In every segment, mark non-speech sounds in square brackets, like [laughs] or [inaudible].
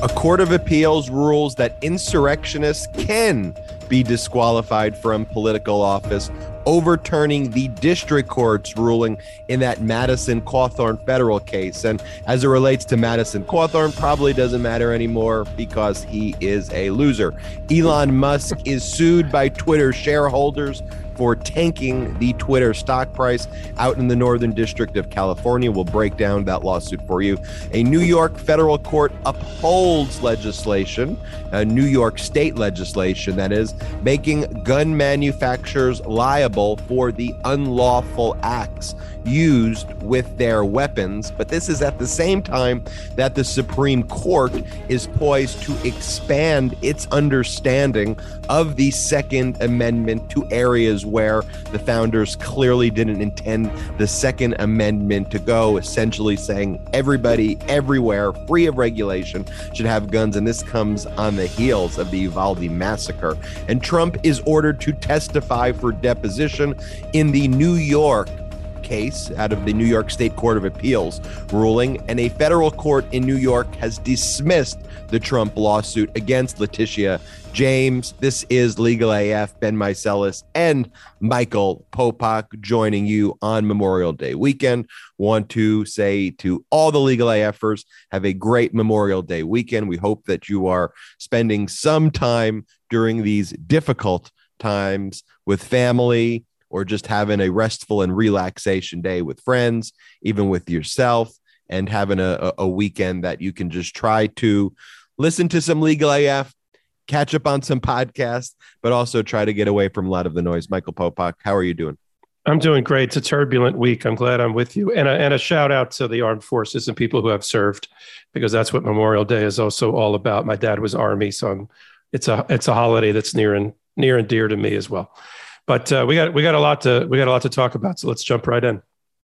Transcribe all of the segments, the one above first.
A court of appeals rules that insurrectionists can be disqualified from political office, overturning the district court's ruling in that Madison Cawthorn federal case. And as it relates to Madison Cawthorn, probably doesn't matter anymore because he is a loser. Elon Musk is sued by Twitter shareholders for tanking the Twitter stock price out in the Northern District of California. We'll break down that lawsuit for you. A New York federal court upholds legislation, a New York state legislation that is, making gun manufacturers liable for the unlawful acts used with their weapons. But this is at the same time that the Supreme Court is poised to expand its understanding of the Second Amendment to areas where the founders clearly didn't intend the Second Amendment to go, essentially saying everybody, everywhere, free of regulation, should have guns. And this comes on the heels of the Uvalde massacre. And Trump is ordered to testify for deposition in the New York case out of the New York State Court of Appeals ruling, and a federal court in New York has dismissed the Trump lawsuit against Letitia James. This is Legal AF, Ben Meiselas, and Michael Popok joining you on Memorial Day weekend. Want to say to all the Legal AFers, have a great Memorial Day weekend. We hope that you are spending some time during these difficult times with family or just having a restful and relaxation day with friends, even with yourself, and having a, a weekend that you can just try to listen to some legal AF, catch up on some podcasts, but also try to get away from a lot of the noise. Michael Popok, how are you doing? I'm doing great. It's a turbulent week. I'm glad I'm with you. And a, and a shout out to the armed forces and people who have served, because that's what Memorial Day is also all about. My dad was Army, so I'm, it's a it's a holiday that's near and near and dear to me as well. But uh, we got we got a lot to we got a lot to talk about. So let's jump right in.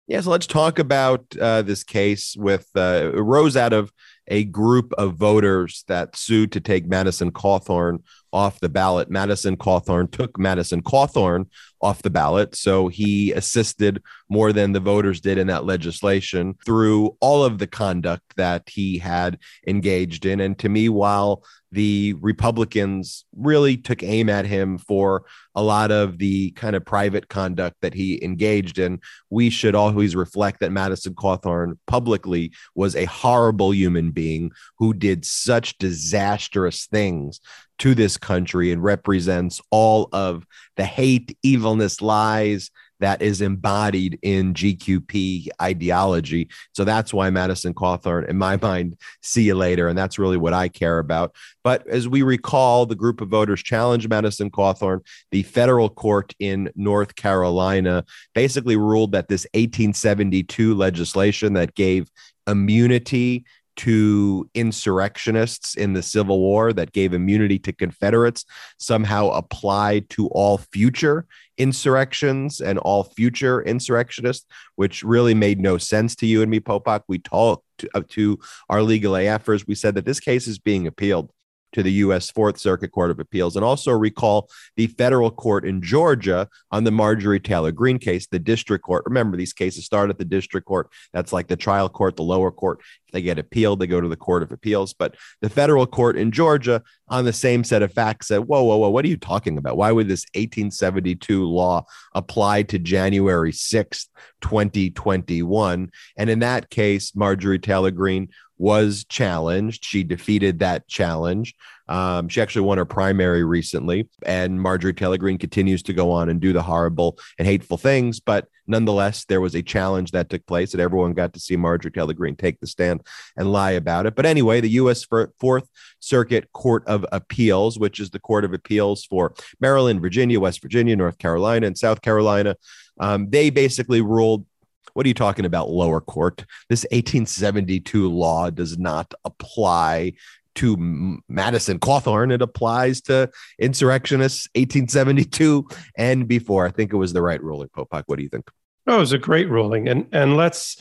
Yeah, so let's talk about uh, this case with uh, rose out of a group of voters that sued to take Madison Cawthorn off the ballot. Madison Cawthorn took Madison Cawthorn off the ballot. So he assisted more than the voters did in that legislation through all of the conduct that he had engaged in. And to me, while the Republicans really took aim at him for a lot of the kind of private conduct that he engaged in. We should always reflect that Madison Cawthorn publicly was a horrible human being who did such disastrous things to this country and represents all of the hate, evilness, lies, that is embodied in GQP ideology. So that's why Madison Cawthorn, in my [laughs] mind, see you later. And that's really what I care about. But as we recall, the group of voters challenged Madison Cawthorn. The federal court in North Carolina basically ruled that this 1872 legislation that gave immunity to insurrectionists in the Civil War that gave immunity to Confederates somehow applied to all future insurrections and all future insurrectionists, which really made no sense to you and me, Popok. We talked to, uh, to our legal AFers. We said that this case is being appealed to the U.S. Fourth Circuit Court of Appeals. And also recall the federal court in Georgia on the Marjorie Taylor Greene case, the district court. Remember, these cases start at the district court. That's like the trial court, the lower court. If they get appealed, they go to the Court of Appeals. But the federal court in Georgia, on the same set of facts, said, Whoa, whoa, whoa, what are you talking about? Why would this 1872 law apply to January 6th, 2021? And in that case, Marjorie Taylor Greene was challenged. She defeated that challenge. Um, she actually won her primary recently, and Marjorie Taylor Greene continues to go on and do the horrible and hateful things. But nonetheless, there was a challenge that took place, and everyone got to see Marjorie Taylor Greene take the stand and lie about it. But anyway, the U.S. Fourth Circuit Court of Appeals, which is the Court of Appeals for Maryland, Virginia, West Virginia, North Carolina, and South Carolina, um, they basically ruled what are you talking about, lower court? This 1872 law does not apply to Madison Cawthorn. It applies to insurrectionists 1872 and before. I think it was the right ruling. Popok, what do you think? Oh, it was a great ruling. And and let's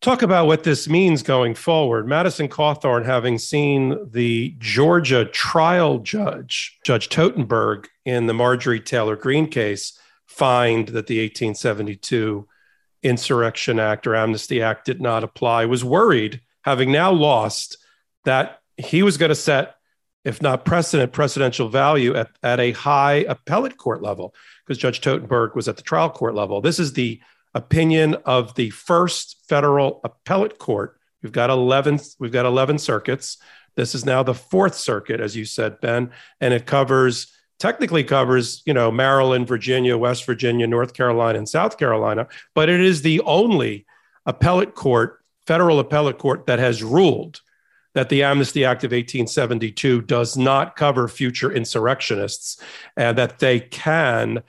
talk about what this means going forward. Madison Cawthorn, having seen the Georgia trial judge, Judge Totenberg, in the Marjorie Taylor Greene case, find that the 1872 Insurrection Act or Amnesty Act did not apply, was worried, having now lost, that he was going to set, if not precedent, precedential value at, at a high appellate court level, because Judge Totenberg was at the trial court level. This is the opinion of the first federal appellate court. We've got 11, we've got 11 circuits. This is now the fourth circuit, as you said, Ben, and it covers technically covers, you know, Maryland, Virginia, West Virginia, North Carolina, and South Carolina, but it is the only appellate court, federal appellate court that has ruled that the Amnesty Act of 1872 does not cover future insurrectionists and that they can,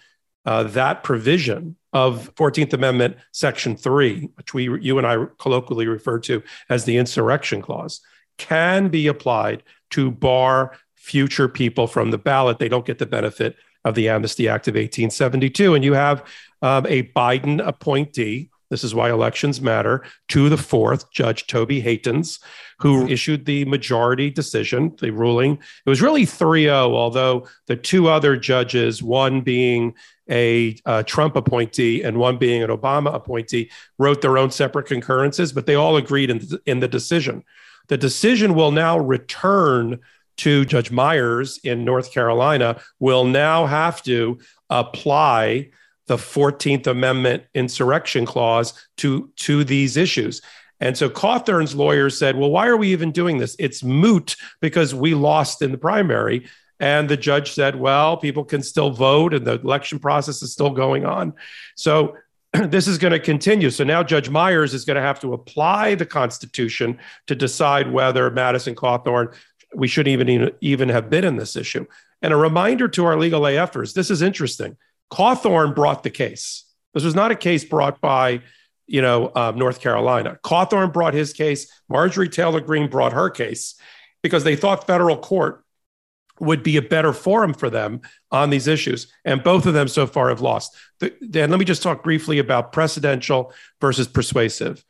uh, that provision of 14th Amendment, Section 3, which we, you and I colloquially refer to as the insurrection clause, can be applied to bar future people from the ballot. They don't get the benefit of the Amnesty Act of 1872. And you have um, a Biden appointee. This is why elections matter to the fourth, Judge Toby Heytens, who issued the majority decision, the ruling. It was really 3 0, although the two other judges, one being a uh, Trump appointee and one being an Obama appointee, wrote their own separate concurrences, but they all agreed in, in the decision. The decision will now return to Judge Myers in North Carolina will now have to apply the 14th Amendment insurrection clause to, to these issues. And so Cawthorn's lawyers said, well, why are we even doing this? It's moot because we lost in the primary. And the judge said, well, people can still vote and the election process is still going on. So [clears throat] this is going to continue. So now Judge Myers is going to have to apply the Constitution to decide whether Madison Cawthorn we shouldn't even even have been in this issue. And a reminder to our legal AFers: this is interesting. Cawthorn brought the case. This was not a case brought by, you know, uh, North Carolina. Cawthorn brought his case. Marjorie Taylor Greene brought her case because they thought federal court would be a better forum for them on these issues. And both of them so far have lost. Then let me just talk briefly about precedential versus persuasive.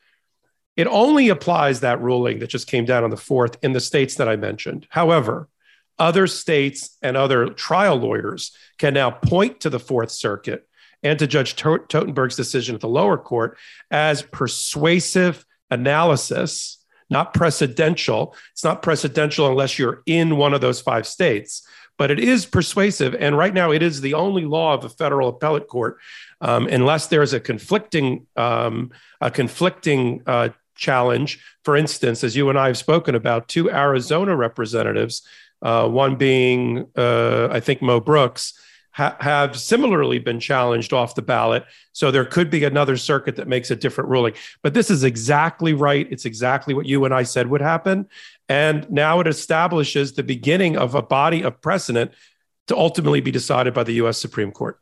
It only applies that ruling that just came down on the fourth in the states that I mentioned. However, other states and other trial lawyers can now point to the Fourth Circuit and to Judge Totenberg's decision at the lower court as persuasive analysis, not precedential. It's not precedential unless you're in one of those five states, but it is persuasive. And right now, it is the only law of a federal appellate court, um, unless there is a conflicting um, a conflicting uh, challenge. For instance, as you and I have spoken about, two Arizona representatives, uh, one being, uh, I think, Mo Brooks, ha- have similarly been challenged off the ballot. So there could be another circuit that makes a different ruling. But this is exactly right. It's exactly what you and I said would happen. And now it establishes the beginning of a body of precedent to ultimately be decided by the US Supreme Court.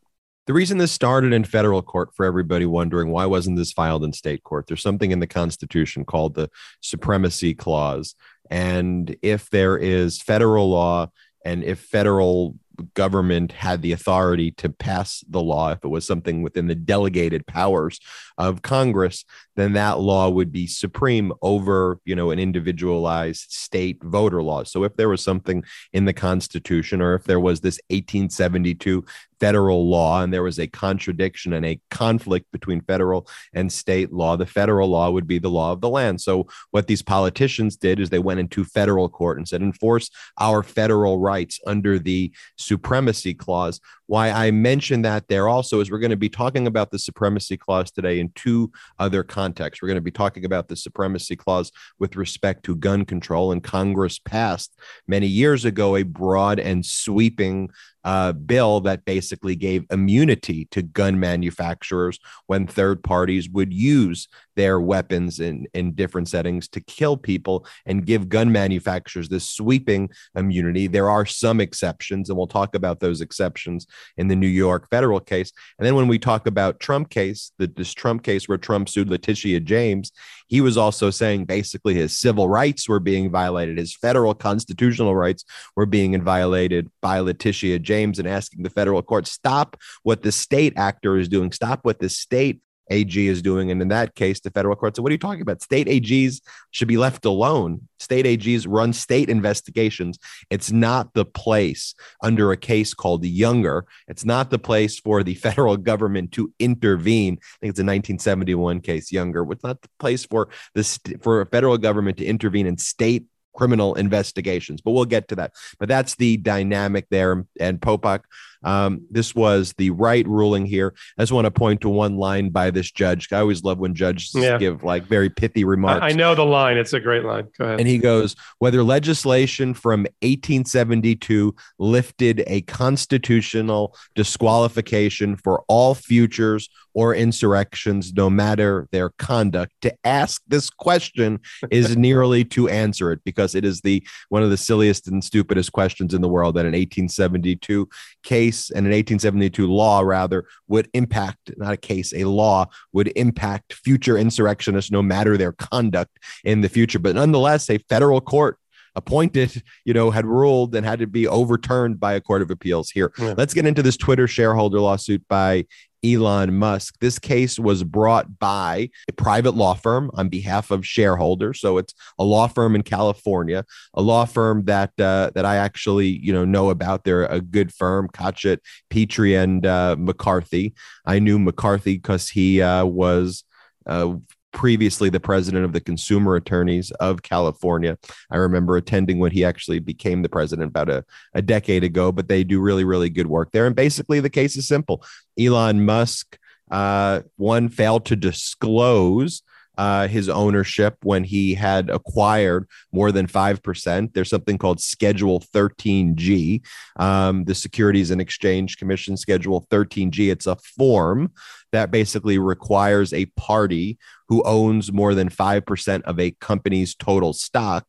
The reason this started in federal court for everybody wondering why wasn't this filed in state court? There's something in the Constitution called the Supremacy Clause. And if there is federal law and if federal government had the authority to pass the law, if it was something within the delegated powers of Congress, then that law would be supreme over, you know, an individualized state voter law. So if there was something in the Constitution or if there was this 1872 federal law and there was a contradiction and a conflict between federal and state law, the federal law would be the law of the land. So what these politicians did is they went into federal court and said, enforce our federal rights under the supremacy clause. Why I mention that there also is we're going to be talking about the supremacy clause today in two other contexts. We're going to be talking about the supremacy clause with respect to gun control, and Congress passed many years ago a broad and sweeping uh, bill that basically gave immunity to gun manufacturers when third parties would use their weapons in, in different settings to kill people and give gun manufacturers this sweeping immunity. There are some exceptions, and we'll talk about those exceptions in the New York federal case. And then when we talk about Trump case, the, this Trump case where Trump sued Letitia James, he was also saying basically his civil rights were being violated, his federal constitutional rights were being violated by Letitia James, and asking the federal court stop what the state actor is doing, stop what the state AG is doing. And in that case, the federal court said, What are you talking about? State AGs should be left alone. State AGs run state investigations. It's not the place under a case called Younger. It's not the place for the [laughs] federal government to intervene. I think it's a 1971 case, Younger. It's not the place for this for a federal government to intervene in state criminal investigations. But we'll get to that. But that's the dynamic there. And Popok, um, this was the right ruling here. I just want to point to one line by this judge. I always love when judges yeah. give like very pithy remarks. I, I know the line. It's a great line. Go ahead. And he goes, whether legislation from 1872 lifted a constitutional disqualification for all futures or insurrections, no matter their conduct. To ask this question is [laughs] nearly to answer it because it is the one of the silliest and stupidest questions in the world that an 1872 case and an 1872 law rather would impact not a case a law would impact future insurrectionists no matter their conduct in the future but nonetheless a federal court appointed, you know, had ruled and had to be overturned by a court of appeals here. Yeah. Let's get into this Twitter shareholder lawsuit by Elon Musk. This case was brought by a private law firm on behalf of shareholders. So it's a law firm in California, a law firm that uh, that I actually you know know about. They're a good firm, Cotchett, Pitre, and uh, McCarthy. I knew McCarthy because he uh, was uh, previously the president of the consumer attorneys of California. I remember attending when he actually became the president about a, a decade ago, but they do really, really good work there. And basically, the case is simple Elon Musk, uh, one, failed to disclose. Uh, his ownership when he had acquired more than 5%. There's something called Schedule 13G, um, the Securities and Exchange Commission Schedule 13G. It's a form that basically requires a party who owns more than 5% of a company's total stock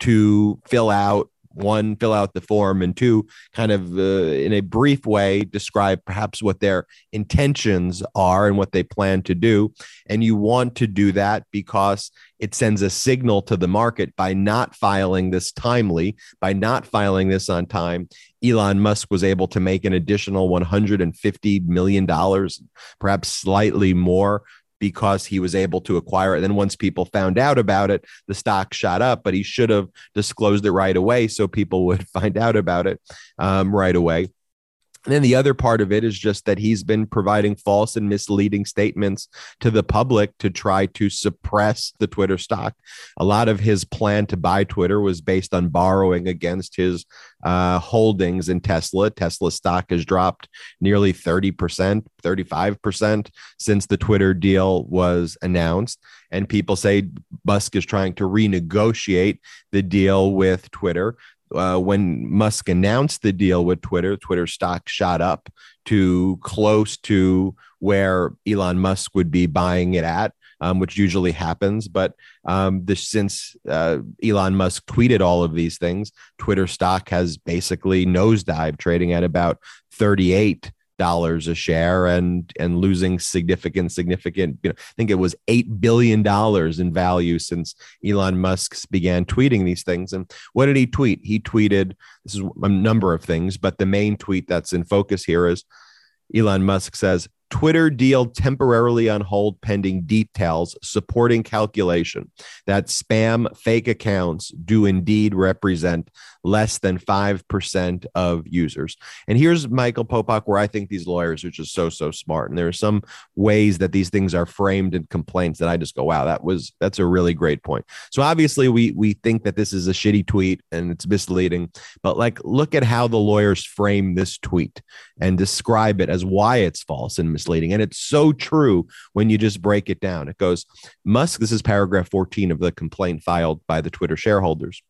to fill out one fill out the form and two kind of uh, in a brief way describe perhaps what their intentions are and what they plan to do. And you want to do that because it sends a signal to the market by not filing this timely by not filing this on time. Elon Musk was able to make an additional 150 million dollars perhaps slightly more because he was able to acquire it. And then once people found out about it, the stock shot up, but he should have disclosed it right away so people would [laughs] find out about it um, right away. And then the other part of it is just that he's been providing false and misleading statements to the public to try to suppress the Twitter stock. A lot of his plan to buy Twitter was based on borrowing against his uh, holdings in Tesla. Tesla stock has dropped nearly 30%, 35% since the Twitter deal was announced. And people say Musk is trying to renegotiate the deal with Twitter uh, when Musk announced the deal with Twitter, Twitter stock shot up to close to where Elon Musk would be buying it at, um, which usually happens. But um, since uh, Elon Musk tweeted all of these things, Twitter stock has basically nosedived, trading at about 38 dollars a share and and losing significant significant you know i think it was 8 billion dollars in value since elon musk began tweeting these things. And what did he tweet? He tweeted this is a number of things but the main tweet that's in focus here is elon musk says Twitter deal temporarily on hold pending details supporting calculation that spam fake accounts do indeed represent less than 5% of users. And here's Michael Popok, where I think these lawyers are just so, so smart. And there are some ways that these things are framed in complaints that I just go, wow, that was, that's a really great point. So obviously we, we think that this is a shitty tweet and it's misleading, but like, look at how the lawyers frame this tweet and describe it as why it's false and misleading. And it's so true when you just break it down. It goes, Musk, this is paragraph 14 of the complaint filed by the Twitter shareholders.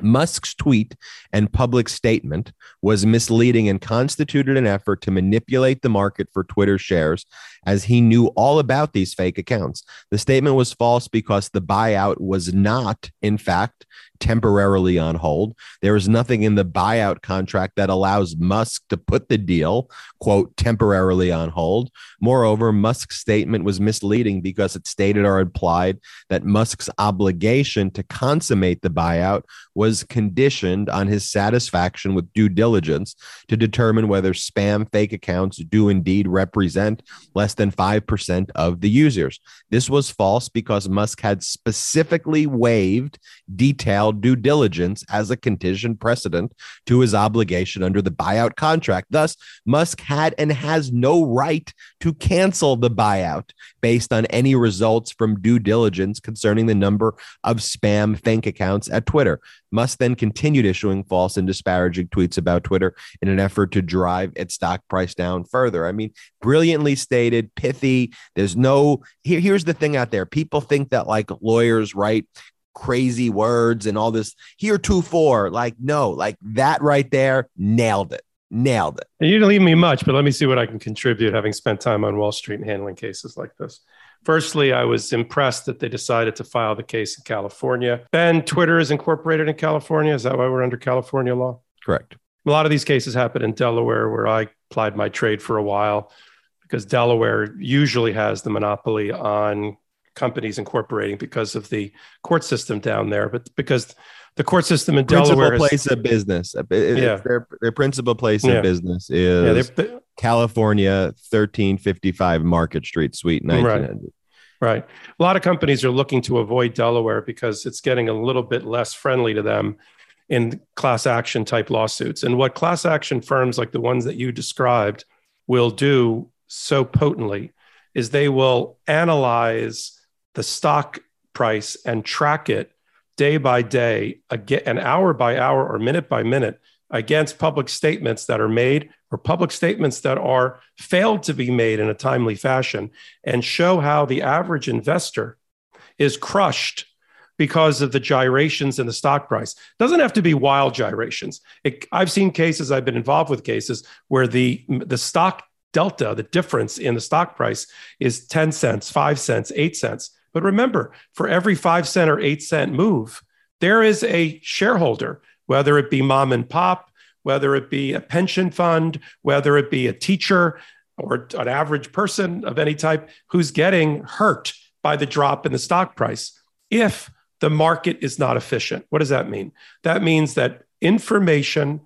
Musk's tweet and public statement was misleading and constituted an effort to manipulate the market for Twitter shares as he knew all about these fake accounts. The statement was false because the buyout was not, in fact, temporarily on hold. There is nothing in the buyout contract that allows Musk to put the deal, quote, temporarily on hold. Moreover, Musk's statement was misleading because it stated or implied that Musk's obligation to consummate the buyout was conditioned on his satisfaction with due diligence to determine whether spam fake accounts do indeed represent less than 5% of the users. This was false because Musk had specifically waived detailed due diligence as a condition precedent to his obligation under the buyout contract. Thus, Musk had and has no right to cancel the buyout based on any results from due diligence concerning the number of spam bank accounts at Twitter. Musk then continued issuing false and disparaging tweets about Twitter in an effort to drive its stock price down further. I mean, brilliantly stated, pithy. There's no here, here's the thing out there. People think that like lawyers write crazy words and all this here two four. Like, no, like that right there, nailed it. Nailed it. You didn't leave me much, but let me see what I can contribute having spent time on Wall Street and handling cases like this. Firstly, I was impressed that they decided to file the case in California. Ben, Twitter is incorporated in California. Is that why we're under California law? Correct. A lot of these cases happen in Delaware, where I applied my trade for a while because Delaware usually has the monopoly on companies incorporating because of the court system down there. But because the court system in principal Delaware place of business. yeah. Their, their principal place yeah. of business is yeah, California 1355 Market Street, Suite 1900. Right. Right. A lot of companies are looking to avoid Delaware because it's getting a little bit less friendly to them in class action type lawsuits. And what class action firms like the ones that you described will do so potently is they will analyze the stock price and track it day by day, an hour by hour or minute by minute against public statements that are made or public statements that are failed to be made in a timely fashion and show how the average investor is crushed because of the gyrations in the stock price. It doesn't have to be wild gyrations. It, I've seen cases, I've been involved with cases where the, the stock delta, the difference in the stock price is 10 cents, 5 cents, 8 cents. But remember, for every 5 cent or 8 cent move, there is a shareholder, whether it be mom and pop, whether it be a pension fund, whether it be a teacher or an average person of any type who's getting hurt by the drop in the stock price if the market is not efficient. What does that mean? That means that information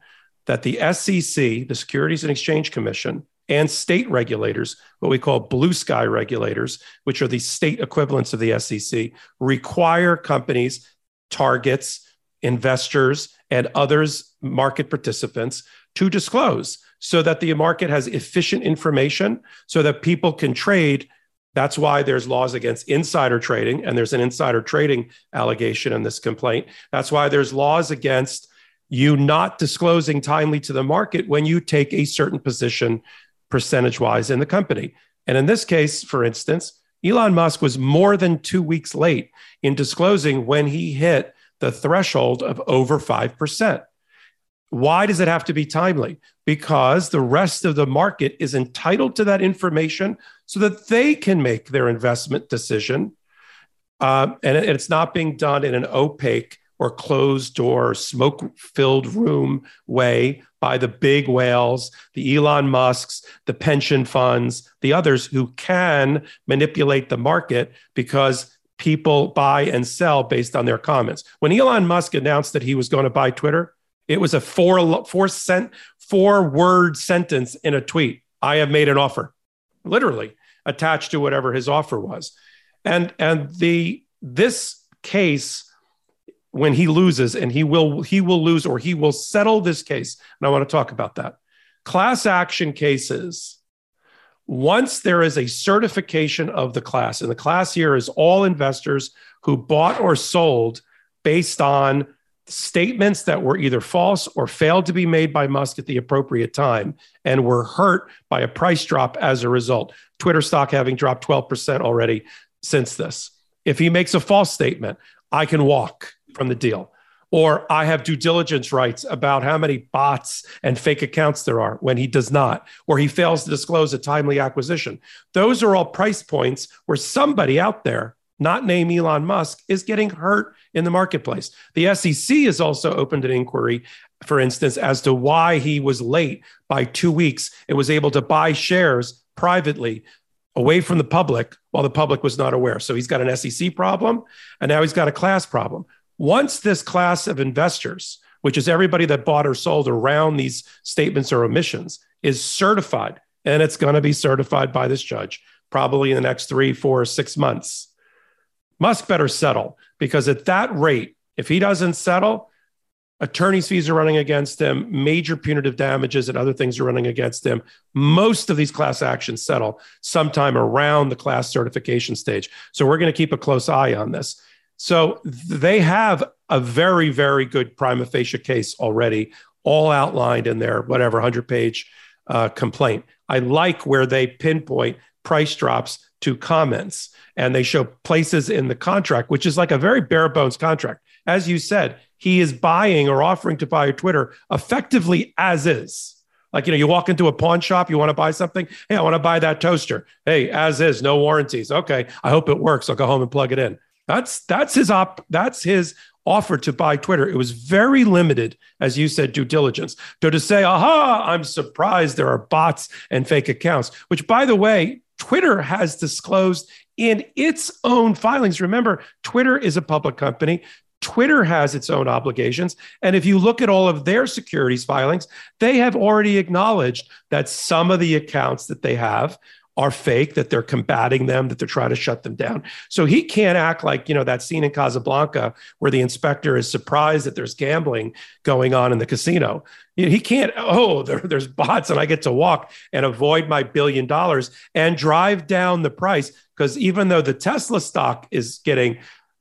that the SEC, the Securities and Exchange Commission, and state regulators, what we call blue sky regulators, which are the state equivalents of the SEC, require companies, targets, investors, and others, market participants, to disclose so that the market has efficient information so that people can trade. That's why there's laws against insider trading, and there's an insider trading allegation in this complaint. That's why there's laws against you not disclosing timely to the market when you take a certain position percentage wise in the company. And in this case, for instance, Elon Musk was more than two weeks late in disclosing when he hit the threshold of over 5%. Why does it have to be timely? Because the rest of the market is entitled to that information so that they can make their investment decision. Um, and it's not being done in an opaque or closed door, smoke filled room way by the big whales, the Elon Musks, the pension funds, the others who can manipulate the market because people buy and sell based on their comments. When Elon Musk announced that he was going to buy Twitter, it was a four four cent four word sentence in a tweet. I have made an offer, literally attached to whatever his offer was, and and the this case when he loses and he will he will lose or he will settle this case and i want to talk about that class action cases once there is a certification of the class, and the class here is all investors who bought or sold based on statements that were either false or failed to be made by Musk at the appropriate time and were hurt by a price drop as a result. Twitter stock having dropped 12% already since this. If he makes a false statement, I can walk from the deal or I have due diligence rights about how many bots and fake accounts there are when he does not, or he fails to disclose a timely acquisition. Those are all price points where somebody out there, not named Elon Musk, is getting hurt in the marketplace. The SEC has also opened an inquiry, for instance, as to why he was late by two weeks and was able to buy shares privately away from the public while the public was not aware. So he's got an SEC problem and now he's got a class problem. Once this class of investors, which is everybody that bought or sold around these statements or omissions, is certified, and it's going to be certified by this judge, probably in the next three, four, six months. Musk better settle because at that rate, if he doesn't settle, attorney's fees are running against him, major punitive damages and other things are running against him. Most of these class actions settle sometime around the class certification stage. So we're going to keep a close eye on this. So they have a very, very good prima facie case already, all outlined in their whatever 100 page uh, complaint. I like where they pinpoint price drops to comments and they show places in the contract, which is like a very bare bones contract. As you said, he is buying or offering to buy Twitter effectively as is. Like, you know, you walk into a pawn shop, you want to buy something. Hey, I want to buy that toaster. Hey, as is, no warranties. Okay, I hope it works. I'll go home and plug it in. That's that's his op that's his offer to buy Twitter. It was very limited, as you said, due diligence. So to say, aha, I'm surprised there are bots and fake accounts, which by the way, Twitter has disclosed in its own filings. Remember, Twitter is a public company. Twitter has its own obligations. And if you look at all of their securities filings, they have already acknowledged that some of the accounts that they have are fake, that they're combating them, that they're trying to shut them down. So he can't act like, you know, that scene in Casablanca where the inspector is surprised that there's gambling going on in the casino. He can't, oh, [laughs] there, there's bots and I get to walk and avoid my billion dollars and drive down the price. Because even though the Tesla stock is getting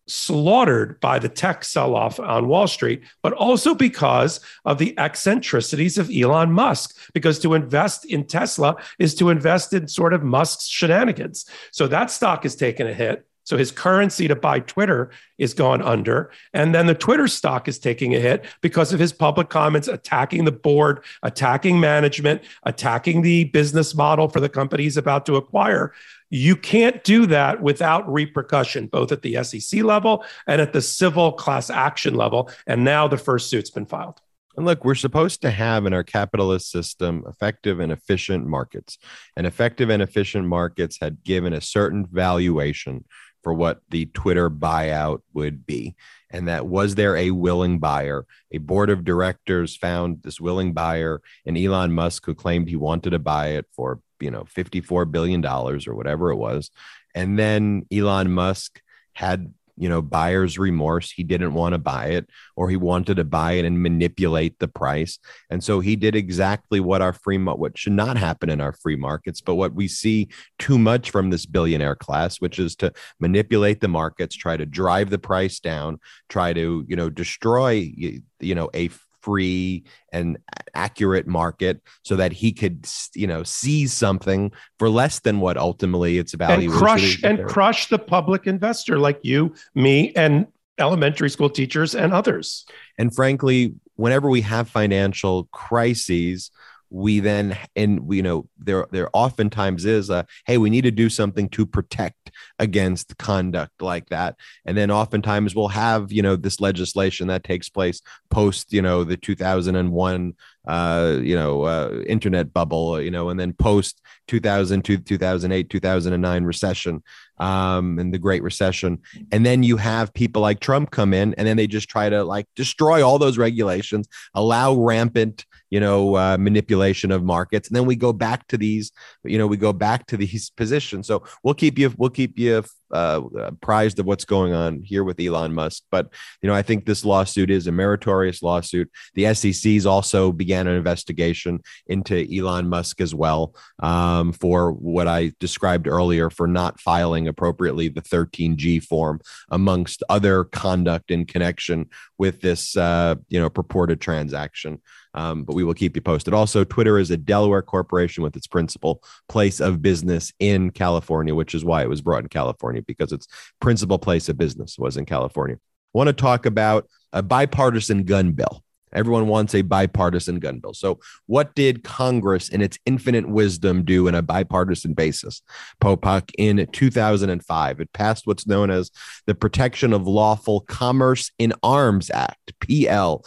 slaughtered by the tech sell off on Wall Street, but also because of the eccentricities of Elon Musk. Because to invest in Tesla is to invest in sort of Musk's shenanigans. So that stock has taken a hit. So his currency to buy Twitter is gone under. And then the Twitter stock is taking a hit because of his public comments attacking the board, attacking management, attacking the business model for the company he's about to acquire. You can't do that without repercussion, both at the SEC level and at the civil class action level. And now the first suit's been filed. And look, we're supposed to have in our capitalist system effective and efficient markets. And effective and efficient markets had given a certain valuation for what the Twitter buyout would be. And that was there a willing buyer? A board of directors found this willing buyer and Elon Musk, who claimed he wanted to buy it for you know 54 billion dollars or whatever it was and then Elon Musk had you know buyer's remorse. He didn't want to buy it or he wanted to buy it and manipulate the price. And so he did exactly what our free what should not happen in our free markets but what we see too much from this billionaire class which is to manipulate the markets try to drive the price down try to you know destroy you know a free and accurate market so that he could you know seize something for less than what ultimately its value and crush and crush the public investor like you me and elementary school teachers and others. And frankly whenever we have financial crises we then and we you know there there oftentimes is a hey we need to do something to protect against conduct like that. And then oftentimes we'll have you know this legislation that takes place post you know the 2001 uh you know uh, internet bubble you know and then post 2002 2008 2009 recession um and the great recession. And then you have people like Trump come in and then they just try to like destroy all those regulations allow rampant you know, uh, manipulation of markets. And then we go back to these, you know, we go back to these [laughs] positions. So we'll keep you, we'll keep you uh, apprised of what's going on here with Elon Musk. But, you know, I think this lawsuit is a meritorious lawsuit. The SEC's also began an investigation into Elon Musk as well um, for what I described earlier for not filing appropriately the 13G form, amongst other conduct in connection with this, uh, you know, purported transaction. Um, but we will keep you posted. Also, Twitter is a Delaware corporation with its principal place of business in California, which is why it was brought in California because its principal place of business was in California. I want to talk about a bipartisan gun bill. Everyone wants a bipartisan gun bill. So, what did Congress, in its infinite wisdom, do in a bipartisan basis? Popok in 2005, it passed what's known as the Protection of Lawful Commerce in Arms Act, PLCAA,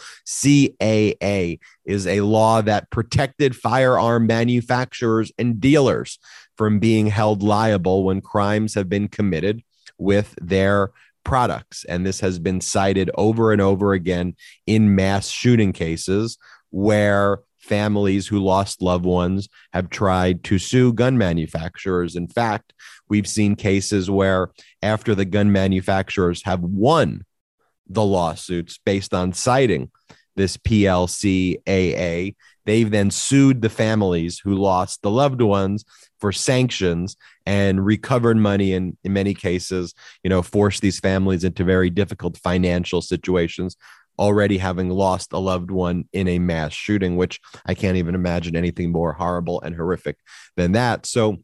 is a law that protected firearm manufacturers and dealers from being held liable when crimes have been committed with their products. And this has been cited over and over again in mass shooting cases where families who lost loved ones have tried to sue gun manufacturers. In fact, we've seen cases where after the gun manufacturers have won the lawsuits based on citing this PLCAA, they've then sued the families who lost the loved ones for sanctions and recovered money and in many cases you know forced these families into very difficult financial situations already having lost a loved one in a mass shooting which i can't even imagine anything more horrible and horrific than that. So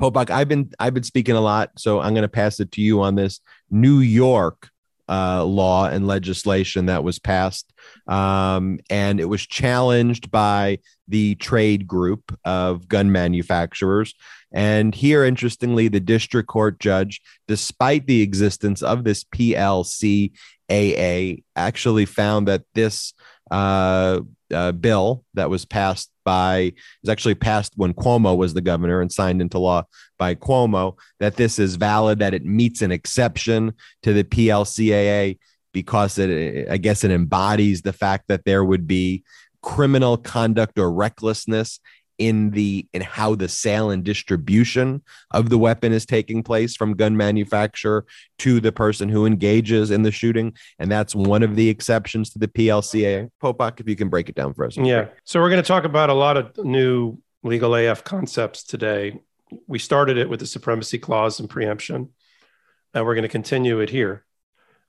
Popok, i've been i've been speaking a lot so i'm going to pass it to you on this new york uh, law and legislation that was passed. Um, and it was challenged by the trade group of gun manufacturers. And here, interestingly, the district court judge, despite the existence of this PLCAA, actually found that this uh, uh, bill that was passed by was actually passed when Cuomo was the governor and signed into law by Cuomo that this is valid that it meets an exception to the PLCAA because it I guess it embodies the fact that there would be criminal conduct or recklessness in the in how the sale and distribution of the weapon is taking place from gun manufacturer to the person who engages in the shooting. And that's one of the exceptions to the PLCA Popok if you can break it down for us. Yeah. So we're going to talk about a lot of new legal AF concepts today. We started it with the supremacy clause and preemption and we're going to continue it here.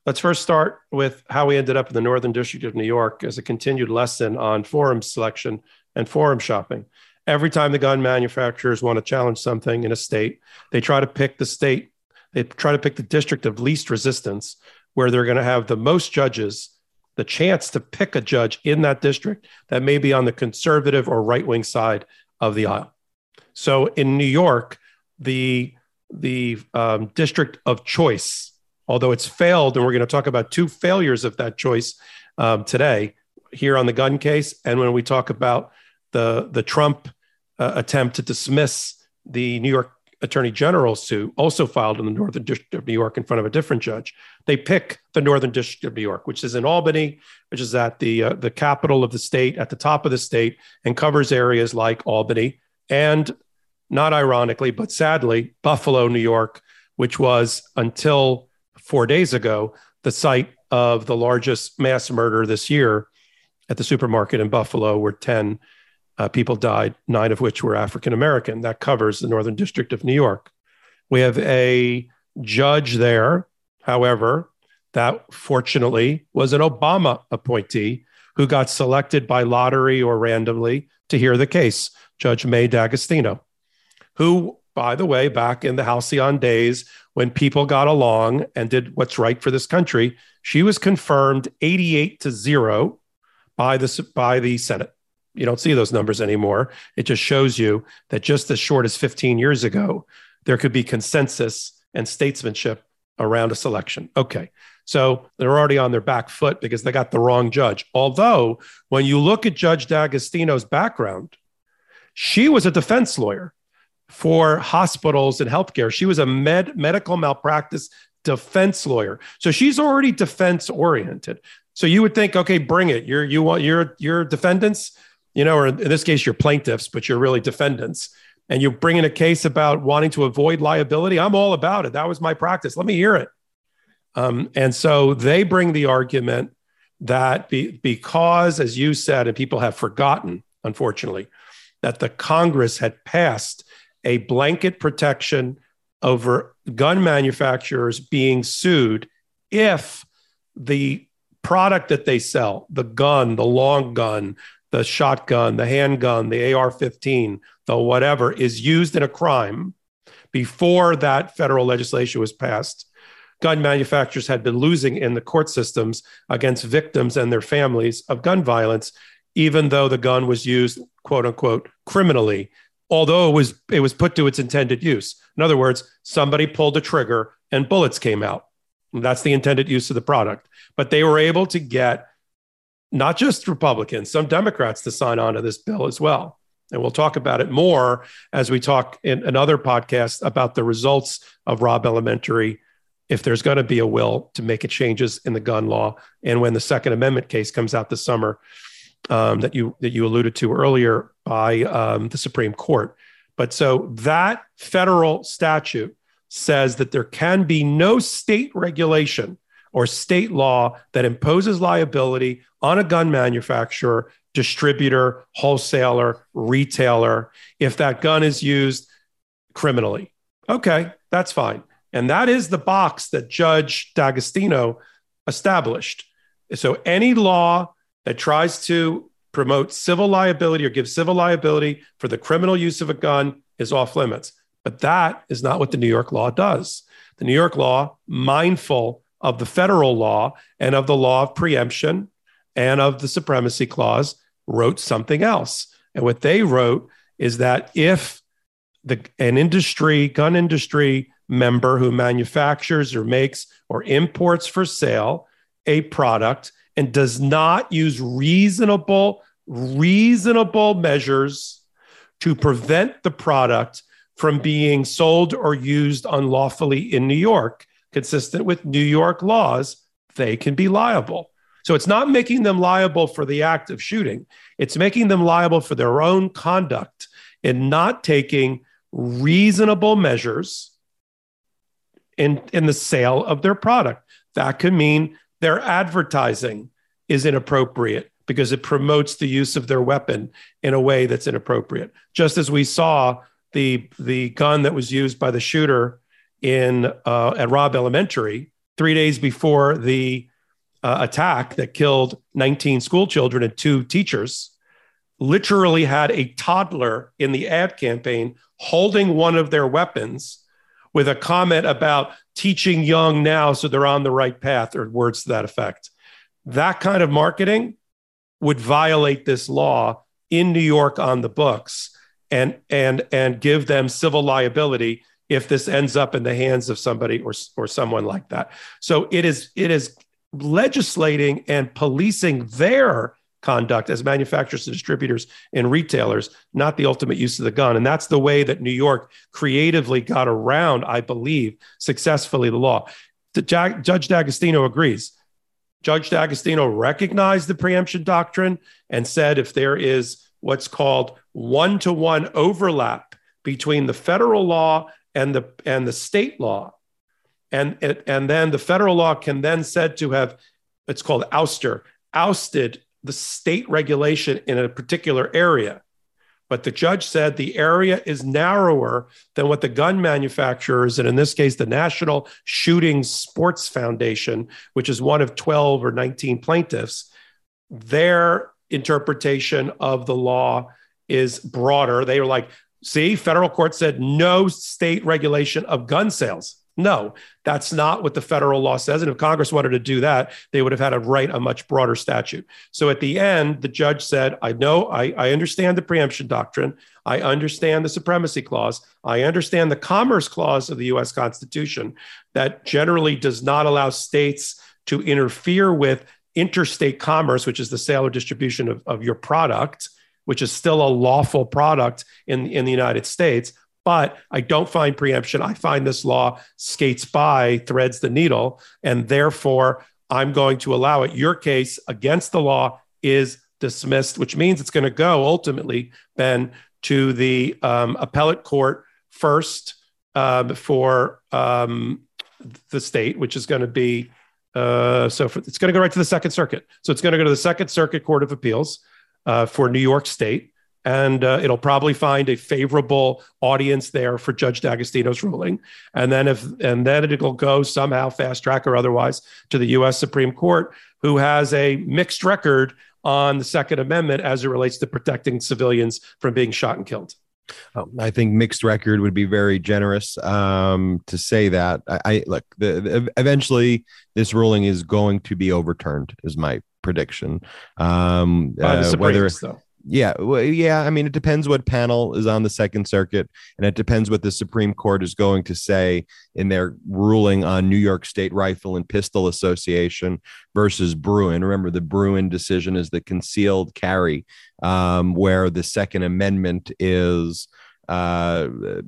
Let's first start with how we ended up in the Northern District of New York as a continued lesson on forum selection and forum shopping every time the gun manufacturers want to challenge something in a state, they try to pick the state, they try to pick the district of least resistance where they're going to have the most judges, the chance to pick a judge in that district that may be on the conservative or right wing side of the aisle. So in New York, the the um, district of choice, although it's failed, and we're going to talk about two failures of that choice um, today here on the gun case, and when we talk about the the Trump uh, attempt to dismiss the New York Attorney General suit, also filed in the Northern District of New York in front of a different judge. They pick the Northern District of New York, which is in Albany, which is at the uh, the capital of the state, at the top of the state, and covers areas like Albany and, not ironically, but sadly, Buffalo, New York, which was until four days ago the site of the largest mass murder this year at the supermarket in Buffalo, where ten uh, people died, nine of which were African American. That covers the Northern District of New York. We have a judge there, however, that fortunately was an Obama appointee who got selected by lottery or randomly to hear the case, Judge Mae D'Agostino, who, by the way, back in the halcyon days when people got along and did what's right for this country, she was confirmed 88 to 0 by the, by the Senate you don't see those numbers anymore. It just shows you that just as short as 15 years ago, there could be consensus and statesmanship around a selection. Okay. So they're already on their back foot because they got the wrong judge. Although, when you look at Judge D'Agostino's background, she was a defense lawyer for hospitals and healthcare. She was a med- medical malpractice defense lawyer. So she's already defense oriented. So you would think, okay, bring it. You're you want your your defendants you know, or in this case, you're plaintiffs, but you're really defendants, and you bring in a case about wanting to avoid liability, I'm all about it. That was my practice. Let me hear it. Um, and so they bring the argument that be, because, as you said, and people have forgotten, unfortunately, that the Congress had passed a blanket protection over gun manufacturers being sued if the product that they sell, the gun, the long gun, the shotgun, the handgun, the AR 15, the whatever is used in a crime before that federal legislation was passed. Gun manufacturers had been losing in the court systems against victims and their families of gun violence, even though the gun was used, quote unquote, criminally, although it was, it was put to its intended use. In other words, somebody pulled a trigger and bullets came out. That's the intended use of the product. But they were able to get not just Republicans, some Democrats to sign on to this bill as well. And we'll talk about it more as we talk in another podcast about the results of Robb Elementary, if there's going to be a will to make changes in the gun law. And when the Second Amendment case comes out this summer, um, that you that you alluded to earlier by um, the Supreme Court. But so that federal statute says that there can be no state regulation or state law that imposes liability on a gun manufacturer, distributor, wholesaler, retailer if that gun is used criminally. Okay, that's fine. And that is the box that Judge D'Agostino established. So any law that tries to promote civil liability or give civil liability for the criminal use of a gun is off limits. But that is not what the New York law does. The New York law, mindful of the federal law and of the law of preemption and of the supremacy clause, wrote something else. And what they wrote is that if the an industry, gun industry member who manufactures or makes or imports for sale a product and does not use reasonable reasonable measures to prevent the product from being sold or used unlawfully in New York consistent with New York laws they can be liable so it's not making them liable for the act of shooting it's making them liable for their own conduct in not taking reasonable measures in, in the sale of their product. That could mean their advertising is inappropriate because it promotes the use of their weapon in a way that's inappropriate. Just as we saw the the gun that was used by the shooter in uh, at Robb Elementary three days before the uh, attack that killed 19 school children and two teachers, literally had a toddler in the ad campaign holding one of their weapons with a comment about teaching young now so they're on the right path or words to that effect. That kind of marketing would violate this law in New York on the books and and and give them civil liability if this ends up in the hands of somebody or or someone like that. So it is it is legislating and policing their conduct as manufacturers and distributors and retailers, not the ultimate use of the gun. And that's the way that New York creatively got around, I believe, successfully the law. The Judge D'Agostino agrees. Judge D'Agostino recognized the preemption doctrine and said if there is what's called one to one overlap between the federal law and the, and the state law, and, and then the federal law can then said to have, it's called ouster, ousted the state regulation in a particular area. But the judge said the area is narrower than what the gun manufacturers, and in this case, the National Shooting Sports Foundation, which is one of 12 or 19 plaintiffs, their interpretation of the law is broader. They were like, see, federal court said no state regulation of gun sales. No, that's not what the federal law says. And if Congress wanted to do that, they would have had to write a much broader statute. So at the end, the judge said, I know, I, I understand the preemption doctrine. I understand the supremacy clause. I understand the commerce clause of the US Constitution that generally does not allow states to interfere with interstate commerce, which is the sale or distribution of, of your product, which is still a lawful product in, in the United States but I don't find preemption. I find this law skates by, threads the needle, and therefore I'm going to allow it. Your case against the law is dismissed, which means it's going to go ultimately, Ben, to the um, appellate court first um, for um, the state, which is going to be uh, so for, it's going to go right to the Second Circuit. So it's going to go to the Second Circuit Court of Appeals uh, for New York State and uh, it'll probably find a favorable audience there for Judge D'Agostino's ruling. And then if and then it'll go somehow fast track or otherwise to the U.S. Supreme Court, who has a mixed record on the Second Amendment as it relates to protecting civilians from being shot and killed. Oh, I think mixed record would be very generous um, to say that. I, I look. The, the, eventually, this ruling is going to be overturned. Is my prediction. Um, uh, whether though yeah, well, yeah. I mean, it depends what panel is on the Second Circuit, and it depends what the Supreme Court is going to say in their ruling on New York State Rifle and Pistol Association versus Bruen. Remember, the Bruen decision is the concealed carry, um, where the Second Amendment is uh,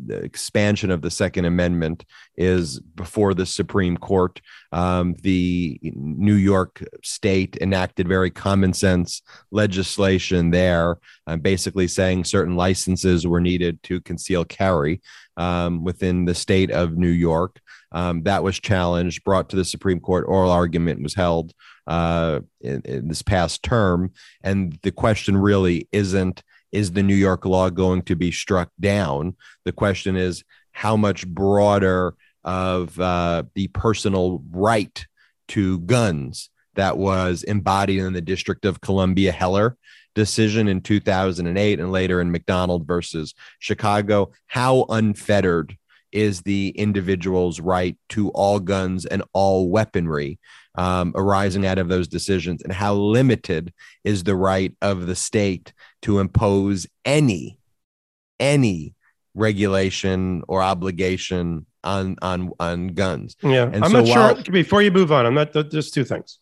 expansion of the Second Amendment is before the Supreme Court. Um, the New York state enacted very common sense legislation there, uh, basically saying certain licenses were needed to conceal carry um, within the state of New York. Um, that was challenged, brought to the Supreme Court. Oral argument was held uh, in, in this past term, and the question really isn't is the New York law going to be struck down? The question is how much broader of uh, the personal right to guns that was embodied in the District of Columbia Heller decision in 2008 and later in McDonald versus Chicago. How unfettered is the individual's right to all guns and all weaponry um, arising out of those decisions, and how limited is the right of the state to impose any any regulation or obligation on on on guns. Yeah, and I'm so not while, sure. Before you move on, I'm not. Just two things.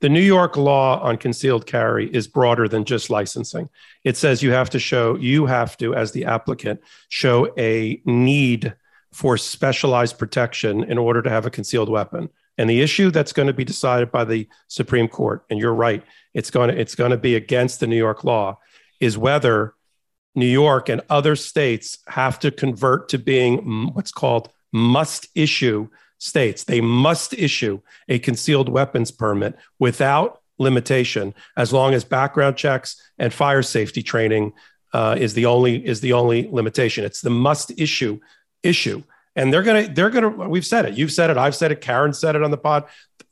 The New York law on concealed carry is broader than just licensing. It says you have to show, you have to, as the applicant, show a need for specialized protection in order to have a concealed weapon. And the issue that's going to be decided by the Supreme Court, and you're right, it's going to it's going to be against the New York law, is whether New York and other states have to convert to being what's called must issue states. They must issue a concealed weapons permit without limitation, as long as background checks and fire safety training uh, is the only is the only limitation. It's the must issue issue, and they're gonna they're gonna. We've said it. You've said it. I've said it. Karen said it on the pod.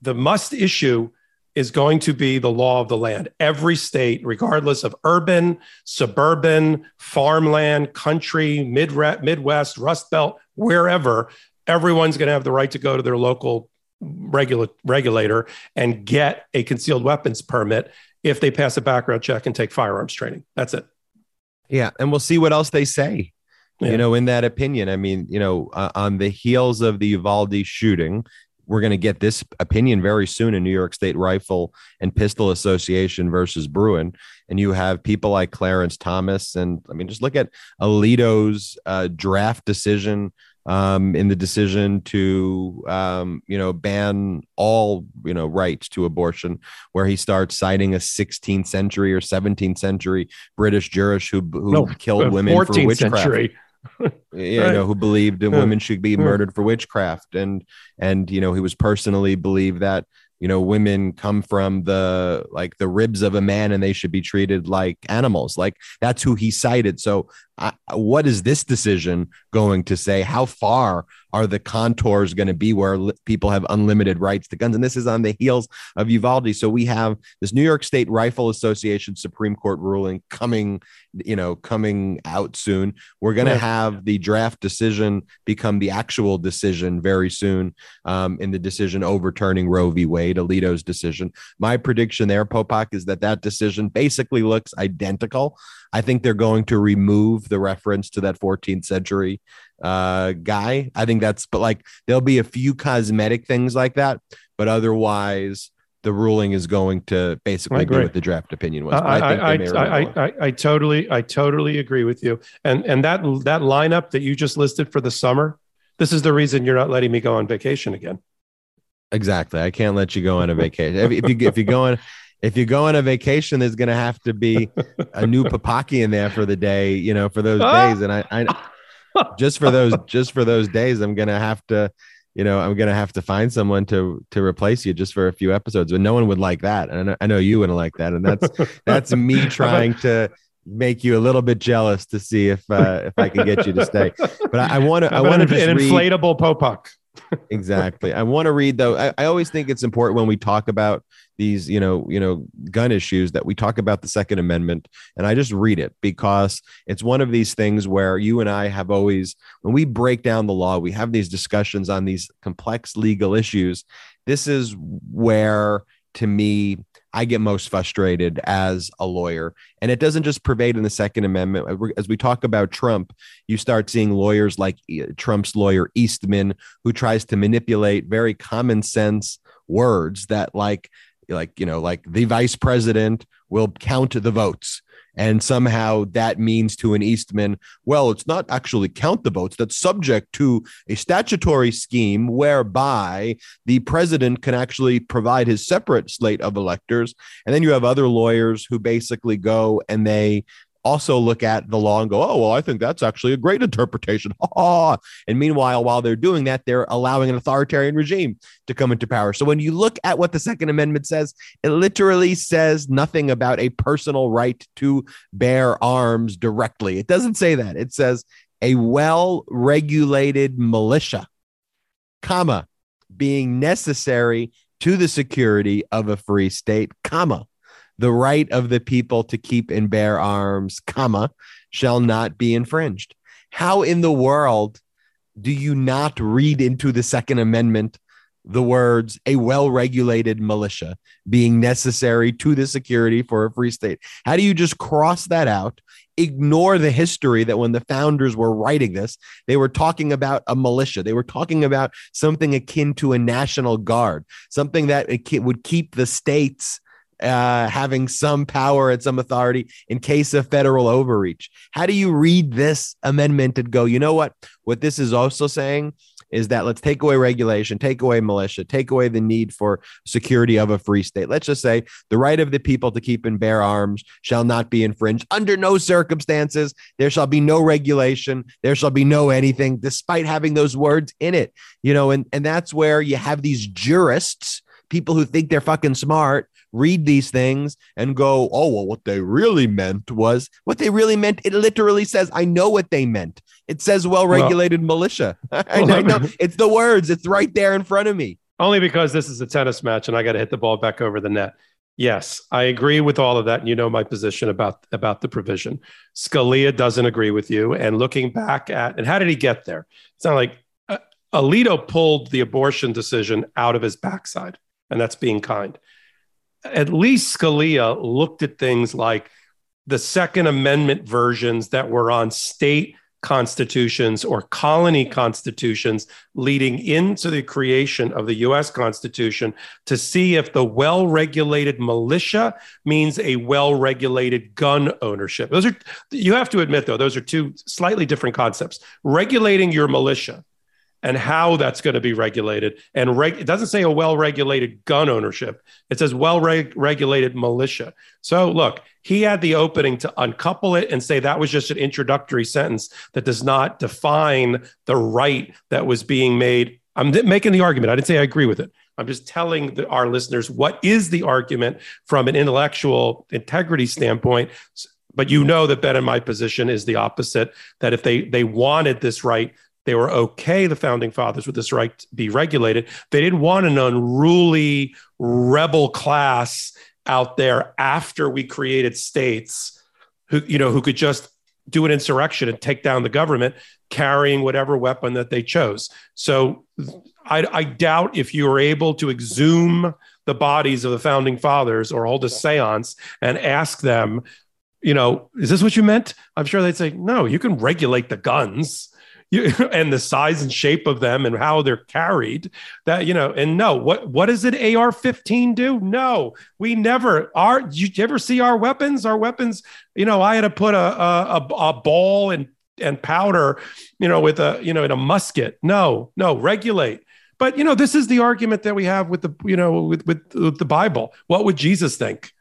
The must issue is going to be the law of the land. Every state, regardless of urban, suburban, farmland, country, mid Midwest, Rust Belt, wherever, everyone's going to have the right to go to their local regula- regulator and get a concealed weapons permit if they pass a background check and take firearms training. That's it. Yeah, and we'll see what else they say. Yeah. You know, in that opinion, I mean, you know, uh, on the heels of the Uvalde shooting, we're going to get this opinion very soon in New York State Rifle and Pistol Association versus Bruen. And you have people like Clarence Thomas. And I mean, just look at Alito's uh, draft decision um, in the decision to, um, you know, ban all, you know, rights to abortion, where he starts citing a 16th century or 17th century British jurist who, who no, killed women for witchcraft. Century you right. know, who believed that women should be murdered for witchcraft, and and you know, he was personally believed that you know women come from the like the ribs of a man and they should be treated like animals. Like that's who he cited. So uh, what is this decision going to say? How far are the contours going to be where li- people have unlimited rights to guns and this is on the heels of uvalde so we have this new york state rifle association supreme court ruling coming you know coming out soon we're going to yeah. have the draft decision become the actual decision very soon um, in the decision overturning roe v wade Alito's decision. My prediction there, Popok, is that that decision basically looks identical. I think they're going to remove the reference to that 14th century uh, guy. I think that's, but like there'll be a few cosmetic things like that, but otherwise, the ruling is going to basically do what the draft opinion was. I, I, I, I, I, totally, I totally agree with you. And and that that lineup that you just listed for the summer, this is the reason you're not letting me go on vacation again. Exactly. I can't let you go on a vacation. if, if you if you go on if you go on a vacation, there's going to have to be a new [laughs] papaki in there for the day, you know, for those days. And I, I just for those just for those days, I'm going to have to, you know, I'm going to have to find someone to to replace you just for a few episodes. But no one would like that, and I know, I know you wouldn't like that. And that's that's me [laughs] trying to make you a little bit jealous to see if uh, if I can get you to stay. But I want to I want to an, an inflatable Popok [laughs] exactly. I want to read though. I, I always think it's important when we talk about these, you know, you know, gun issues that we talk about the Second Amendment, and I just read it because it's one of these things where you and I have always, when we break down the law, we have these discussions on these complex legal issues. This is where, to me, I get most frustrated as a lawyer. And it doesn't just pervade in the Second Amendment. Uh, as we talk about Trump, you start seeing lawyers like eh, Trump's lawyer Eastman, who tries to manipulate very common sense words that, like, like you know, like the vice president will count the votes And somehow that means to an Eastman, well, it's not actually count the votes. That's subject to a statutory scheme whereby the president can actually provide his separate slate of electors. And then you have other lawyers who basically go and they also look at the law and go, oh, well, I think that's actually a great interpretation. [laughs] and meanwhile, while they're doing that, they're allowing an authoritarian regime to come into power. So when you look at what the Second Amendment says, it literally says nothing about a personal right to bear arms directly. It doesn't say that. It says a well regulated militia, comma, being necessary to the security of a free state, comma the right of the people to keep and bear arms, comma, shall not be infringed. How in the world do you not read into the Second Amendment the words a well regulated militia being necessary to the security for a free state? How do you just cross that out? Ignore the history that when the founders were writing this, they were talking about a militia. They were talking about something akin to a national guard, something that would keep the states uh, having some power and some authority in case of federal overreach. How do you read this amendment and go, you know what? What this is also saying is that let's take away regulation, take away militia, take away the need for security of a free state. Let's just say the right of the people to keep and bear arms shall not be infringed under no circumstances. There shall be no regulation. There shall be no anything, despite having those words in it. You know, and, and that's where you have these jurists, people who think they're fucking smart, read these things and go, oh, well, what they really meant was what they really meant. It literally says, I know what they meant. It says well regulated well, militia. [laughs] I, well, I [laughs] know it's the words, it's right there in front of me. Only because this is a tennis match and I got to hit the ball back over the net. Yes, I agree with all of that. And you know my position about, about the provision. Scalia doesn't agree with you. And looking back at, and how did he get there? It's not like uh, Alito pulled the abortion decision out of his backside, and that's being kind at least Scalia looked at things like the Second Amendment versions that were on state constitutions or colony constitutions leading into the creation of the US Constitution to see if the well regulated militia means a well regulated gun ownership. Those are, you have to admit, though, those are two slightly different concepts. Regulating your militia and how that's going to be regulated. And reg- it doesn't say a well regulated gun ownership, it says well regulated militia. So, look, he had the opening to uncouple it and say that was just an introductory sentence that does not define the right that was being made. I'm making the argument. I didn't say I agree with it. I'm just telling the, our listeners what is the argument from an intellectual integrity standpoint. But you know that Ben and my position is the opposite. That if they they wanted this right, they were okay, the founding fathers, with this right to be regulated. They didn't want an unruly rebel class out there after we created states who, you know, who could just do an insurrection and take down the government carrying whatever weapon that they chose. So I, I doubt if you were able to exhume the bodies of the founding fathers or hold a seance and ask them, you know, is this what you meant? I'm sure they'd say, no, you can regulate the guns you, [laughs] and the size and shape of them and how they're carried that you know and no what what does an ar-15 do? No we never are you ever see our weapons? Our weapons you know i had to put a a, a ball and and powder you know with a you know in a musket. No no regulate. But you know this is the argument that we have with the you know with, with, with the bible. What would jesus think?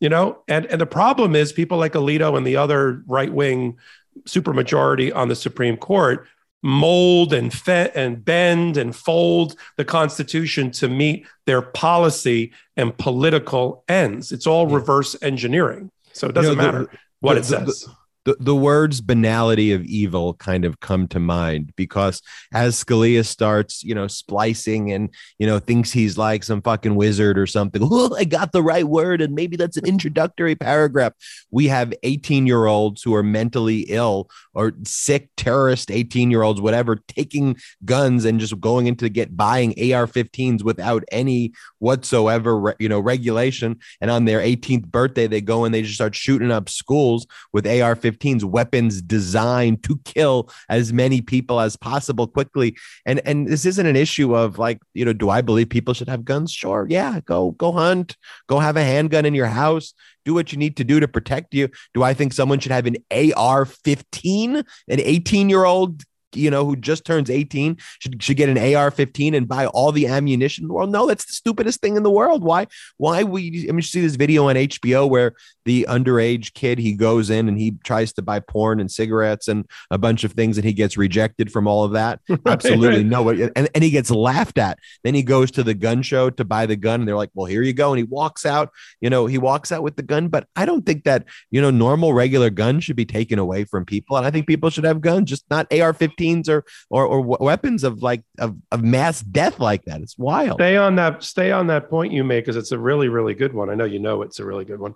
You know and and the problem is people like alito and the other right wing supermajority on the Supreme Court mold and fe- and bend and fold the Constitution to meet their policy and political ends. It's all reverse engineering. So it doesn't you know, matter the, what the, it says. The, the, the words banality of evil kind of come to mind because as Scalia starts, you know, splicing and, you know, thinks he's like some fucking wizard or something. [laughs] Oh, I got the right word. And maybe that's an introductory paragraph. We have 18 year olds who are mentally ill or sick terrorist 18 year olds, whatever, taking guns and just going into get buying AR 15s without any whatsoever, you know, regulation. And on their 18th birthday, they go and they just start shooting up schools with AR 15 AR-15s, weapons designed to kill as many people as possible quickly. And and this isn't an issue of like, you know, do I believe people should have guns? Sure, yeah, go go hunt, go have a handgun in your house, do what you need to do to protect you. Do I think someone should have an AR-15, an 18-year-old you know, who just turns 18 should, should get an AR-15 and buy all the ammunition in the world. No, that's the stupidest thing in the world. Why? Why we? I mean, you see this video on HBO where the underage kid he goes in and he tries to buy porn and cigarettes and a bunch of things, and he gets rejected from all of that. [laughs] Absolutely no, and and he gets laughed at. Then he goes to the gun show to buy the gun, and they're like, "Well, here you go," and he walks out. You know, he walks out with the gun, but I don't think that you know normal regular guns should be taken away from people, and I think people should have guns, just not AR-15 or or, or weapons of like of, of mass death like that. It's wild. Stay on that. Stay on that point you make because it's a really really good one. I know you know it's a really good one.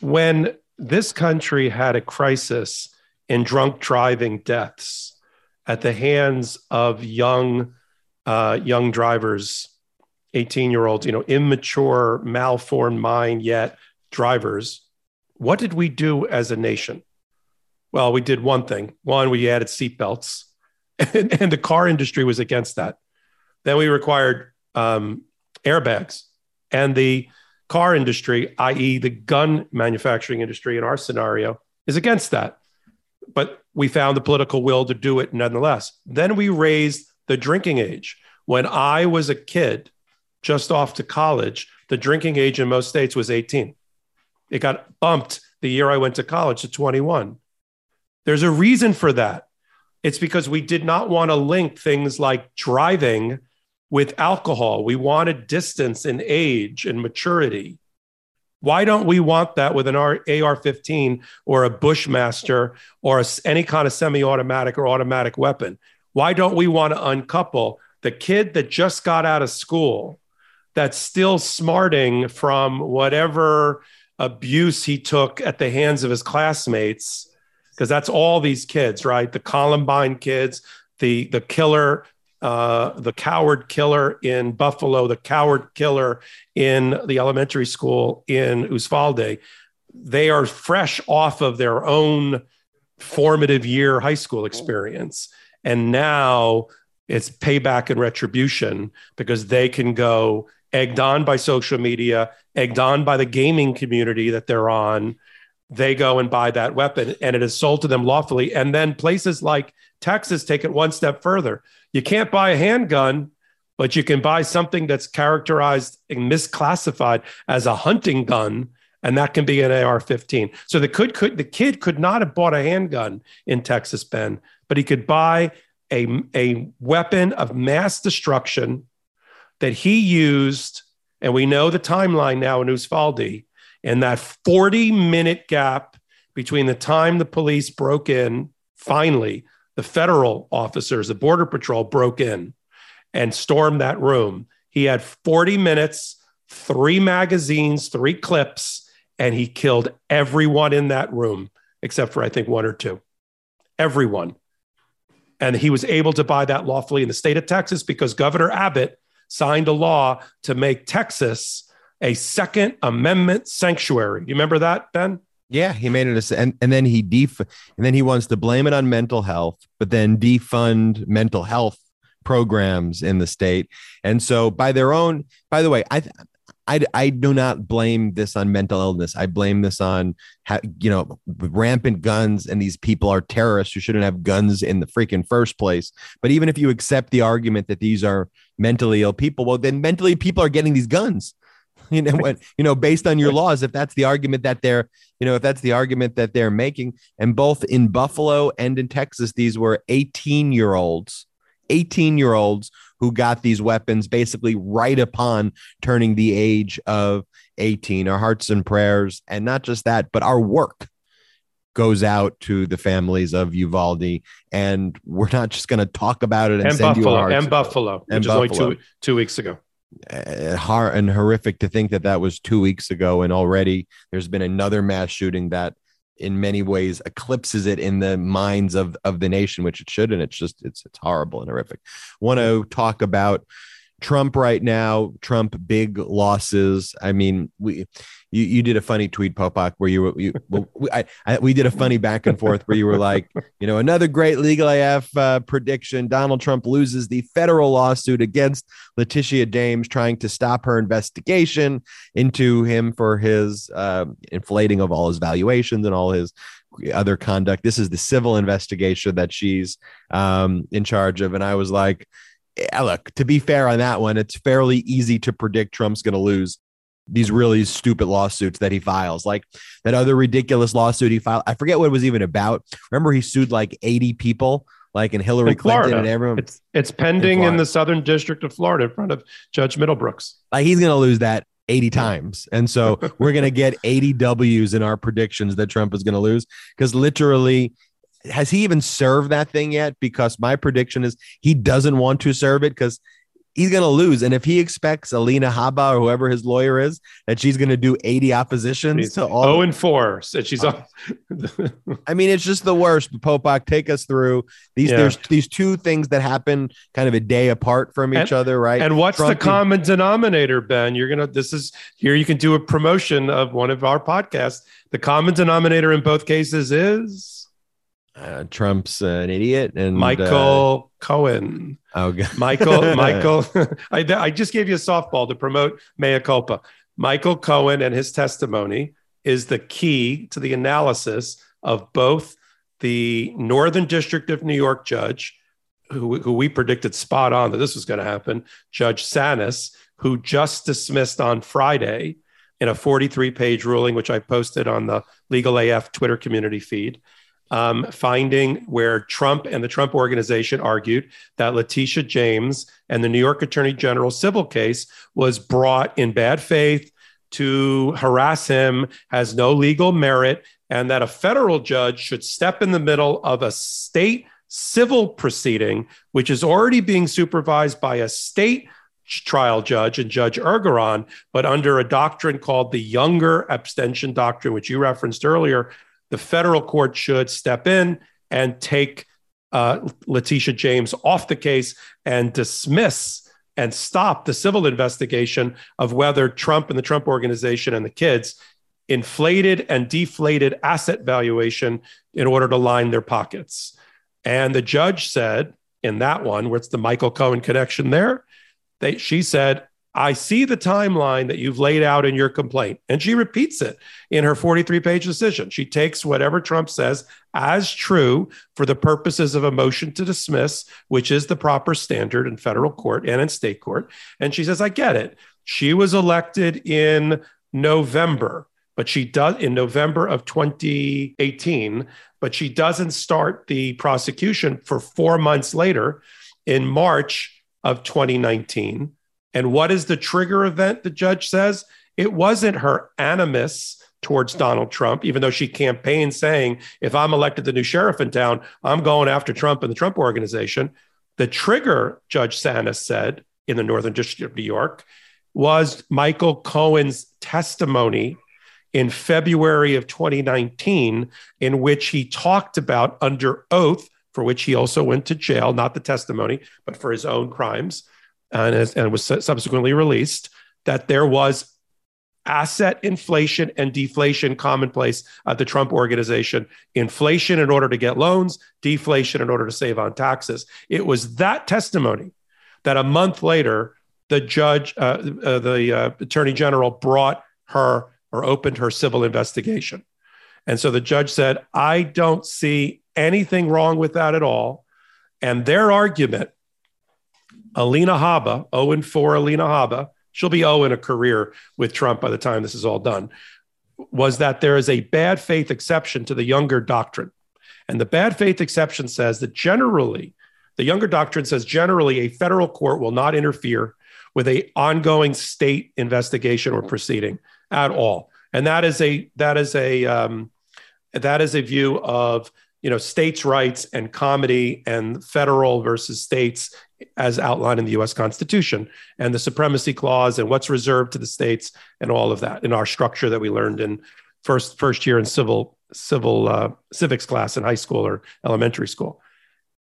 When this country had a crisis in drunk driving deaths at the hands of young uh, young drivers 18 year olds you know immature malformed mind yet drivers what did we do as a nation well, we did one thing. One, we added seatbelts, [laughs] and, and the car industry was against that. Then we required um, airbags, and the car industry, i.e., the gun manufacturing industry in our scenario, is against that. But we found the political will to do it nonetheless. Then we raised the drinking age. When I was a kid, just off to college, the drinking age in most states was 18. It got bumped the year I went to college to 21. There's a reason for that. It's because we did not want to link things like driving with alcohol. We wanted distance in age and maturity. Why don't we want that with an AR 15 or a Bushmaster or a, any kind of semi automatic or automatic weapon? Why don't we want to uncouple the kid that just got out of school that's still smarting from whatever abuse he took at the hands of his classmates? Because that's all these kids, right? The Columbine kids, the the killer, uh, the coward killer in Buffalo, the coward killer in the elementary school in Uvalde. They are fresh off of their own formative year high school experience, and now it's payback and retribution because they can go egged on by social media, egged on by the gaming community that they're on, they go and buy that weapon and it is sold to them lawfully. And then places like Texas take it one step further. You can't buy a handgun, but you can buy something that's characterized and misclassified as a hunting gun. And that can be an AR-15. So the could, could the kid could not have bought a handgun in Texas, Ben, but he could buy a, a weapon of mass destruction that he used. And we know the timeline now in Uvalde and that 40 minute gap between the time the police broke in, finally, the federal officers, the Border Patrol broke in and stormed that room. He had 40 minutes, three magazines, three clips, and he killed everyone in that room, except for I think one or two. Everyone. And he was able to buy that lawfully in the state of Texas because Governor Abbott signed a law to make Texas a Second Amendment sanctuary. You remember that, Ben? Yeah, he made it a and, and then he def and then he wants to blame it on mental health, but then defund mental health programs in the state. And so by their own, by the way, I I, I do not blame this on mental illness. I blame this on, you know, rampant guns and these people are terrorists who shouldn't have guns in the freaking first place. But even if you accept the argument that these are mentally ill people, well, then mentally people are getting these guns [laughs] you know what? You know based on your laws if that's the argument that they're you know if that's the argument that they're making and both in buffalo and in texas these were 18 year olds 18 year olds who got these weapons basically right upon turning the age of 18 our hearts and prayers and not just that but our work goes out to the families of Uvalde, and we're not just going to talk about it and, and send Buffalo, and Buffalo, and which Buffalo. is only two two weeks ago Eh, hard and horrific to think that that was two weeks ago, and already there's been another mass shooting that, in many ways, eclipses it in the minds of of the nation, which it should, and it's just it's it's horrible and horrific. Want to talk about Trump right now, Trump big losses. I mean, we you, you did a funny tweet, Popok, where you were you we, I, I, we did a funny back and forth where you were like, you know, another great legal AF uh, prediction: Donald Trump loses the federal lawsuit against Letitia James, trying to stop her investigation into him for his uh, inflating of all his valuations and all his other conduct. This is the civil investigation that she's um, in charge of, and I was like Eh, look, to be fair on that one, it's fairly easy to predict Trump's going to lose these really stupid lawsuits that he files, like that other ridiculous lawsuit he filed. I forget what it was even about. Remember, he sued like 80 people, like in Hillary in Clinton and everyone. It's it's pending in, in, the Southern District of Florida in front of Judge Middlebrooks. Like he's going to lose that 80 times. And so [laughs] we're going to get 80 W's in our predictions that Trump is going to lose because literally has he even served that thing yet? Because my prediction is he doesn't want to serve it because he's going to lose. And if he expects Alina Habba or whoever his lawyer is that she's going to do 80 oppositions she's to all. Oh, and four. Said she's on. [laughs] I mean, it's just the worst. Popok, take us through these. Yeah. There's these two things that happen kind of a day apart from each and, other, right? And what's Trump the common denominator, Ben? You're going to, this is here, you can do a promotion of one of our podcasts. The common denominator in both cases is uh, Trump's uh, an idiot and Michael uh, Cohen. Oh, God. [laughs] Michael, Michael. [laughs] I, I just gave you a softball to promote mea culpa. Michael Cohen and his testimony is the key to the analysis of both the Northern District of New York judge, who, who we predicted spot on that this was going to happen, Judge Sannes, who just dismissed on Friday in a 43 page ruling, which I posted on the Legal AF Twitter community feed um, finding where Trump and the Trump organization argued that Letitia James and the New York Attorney General civil case was brought in bad faith to harass him, has no legal merit, and that a federal judge should step in the middle of a state civil proceeding, which is already being supervised by a state trial judge and Judge Engoron, but under a doctrine called the Younger Abstention Doctrine, which you referenced earlier, the federal court should step in and take uh, Letitia James off the case and dismiss and stop the civil investigation of whether Trump and the Trump organization and the kids inflated and deflated asset valuation in order to line their pockets. And the judge said in that one, where it's the Michael Cohen connection there, they, she said, I see the timeline that you've laid out in your complaint. And she repeats it in her 43 page decision. She takes whatever Trump says as true for the purposes of a motion to dismiss, which is the proper standard in federal court and in state court. And she says, I get it. She was elected in November, but she does in November of 2018, but she doesn't start the prosecution for four months later in March of 2019 and what is the trigger event? The judge says it wasn't her animus towards Donald Trump, even though she campaigned saying, if I'm elected the new sheriff in town, I'm going after Trump and the Trump organization. The trigger, Judge Sannes said in the Northern District of New York, was Michael Cohen's testimony in February of 2019, in which he talked about under oath, for which he also went to jail, not the testimony, but for his own crimes and, and was subsequently released that there was asset inflation and deflation commonplace at the Trump organization. Inflation in order to get loans, deflation in order to save on taxes. It was that testimony that a month later, the judge, uh, uh, the uh, attorney general brought her or opened her civil investigation. And so the judge said, I don't see anything wrong with that at all. And their argument Alina Habba, 0 4 Alina Habba, she'll be 0 in a career with Trump by the time this is all done, was that there is a bad faith exception to the Younger doctrine. And the bad faith exception says that generally, the Younger doctrine says generally a federal court will not interfere with a ongoing state investigation or proceeding at all. And that is a that is a um, that is a view of you know states' rights and comity and federal versus states as outlined in the US Constitution and the supremacy clause and what's reserved to the states and all of that in our structure that we learned in first first year in civil civil uh, civics class in high school or elementary school.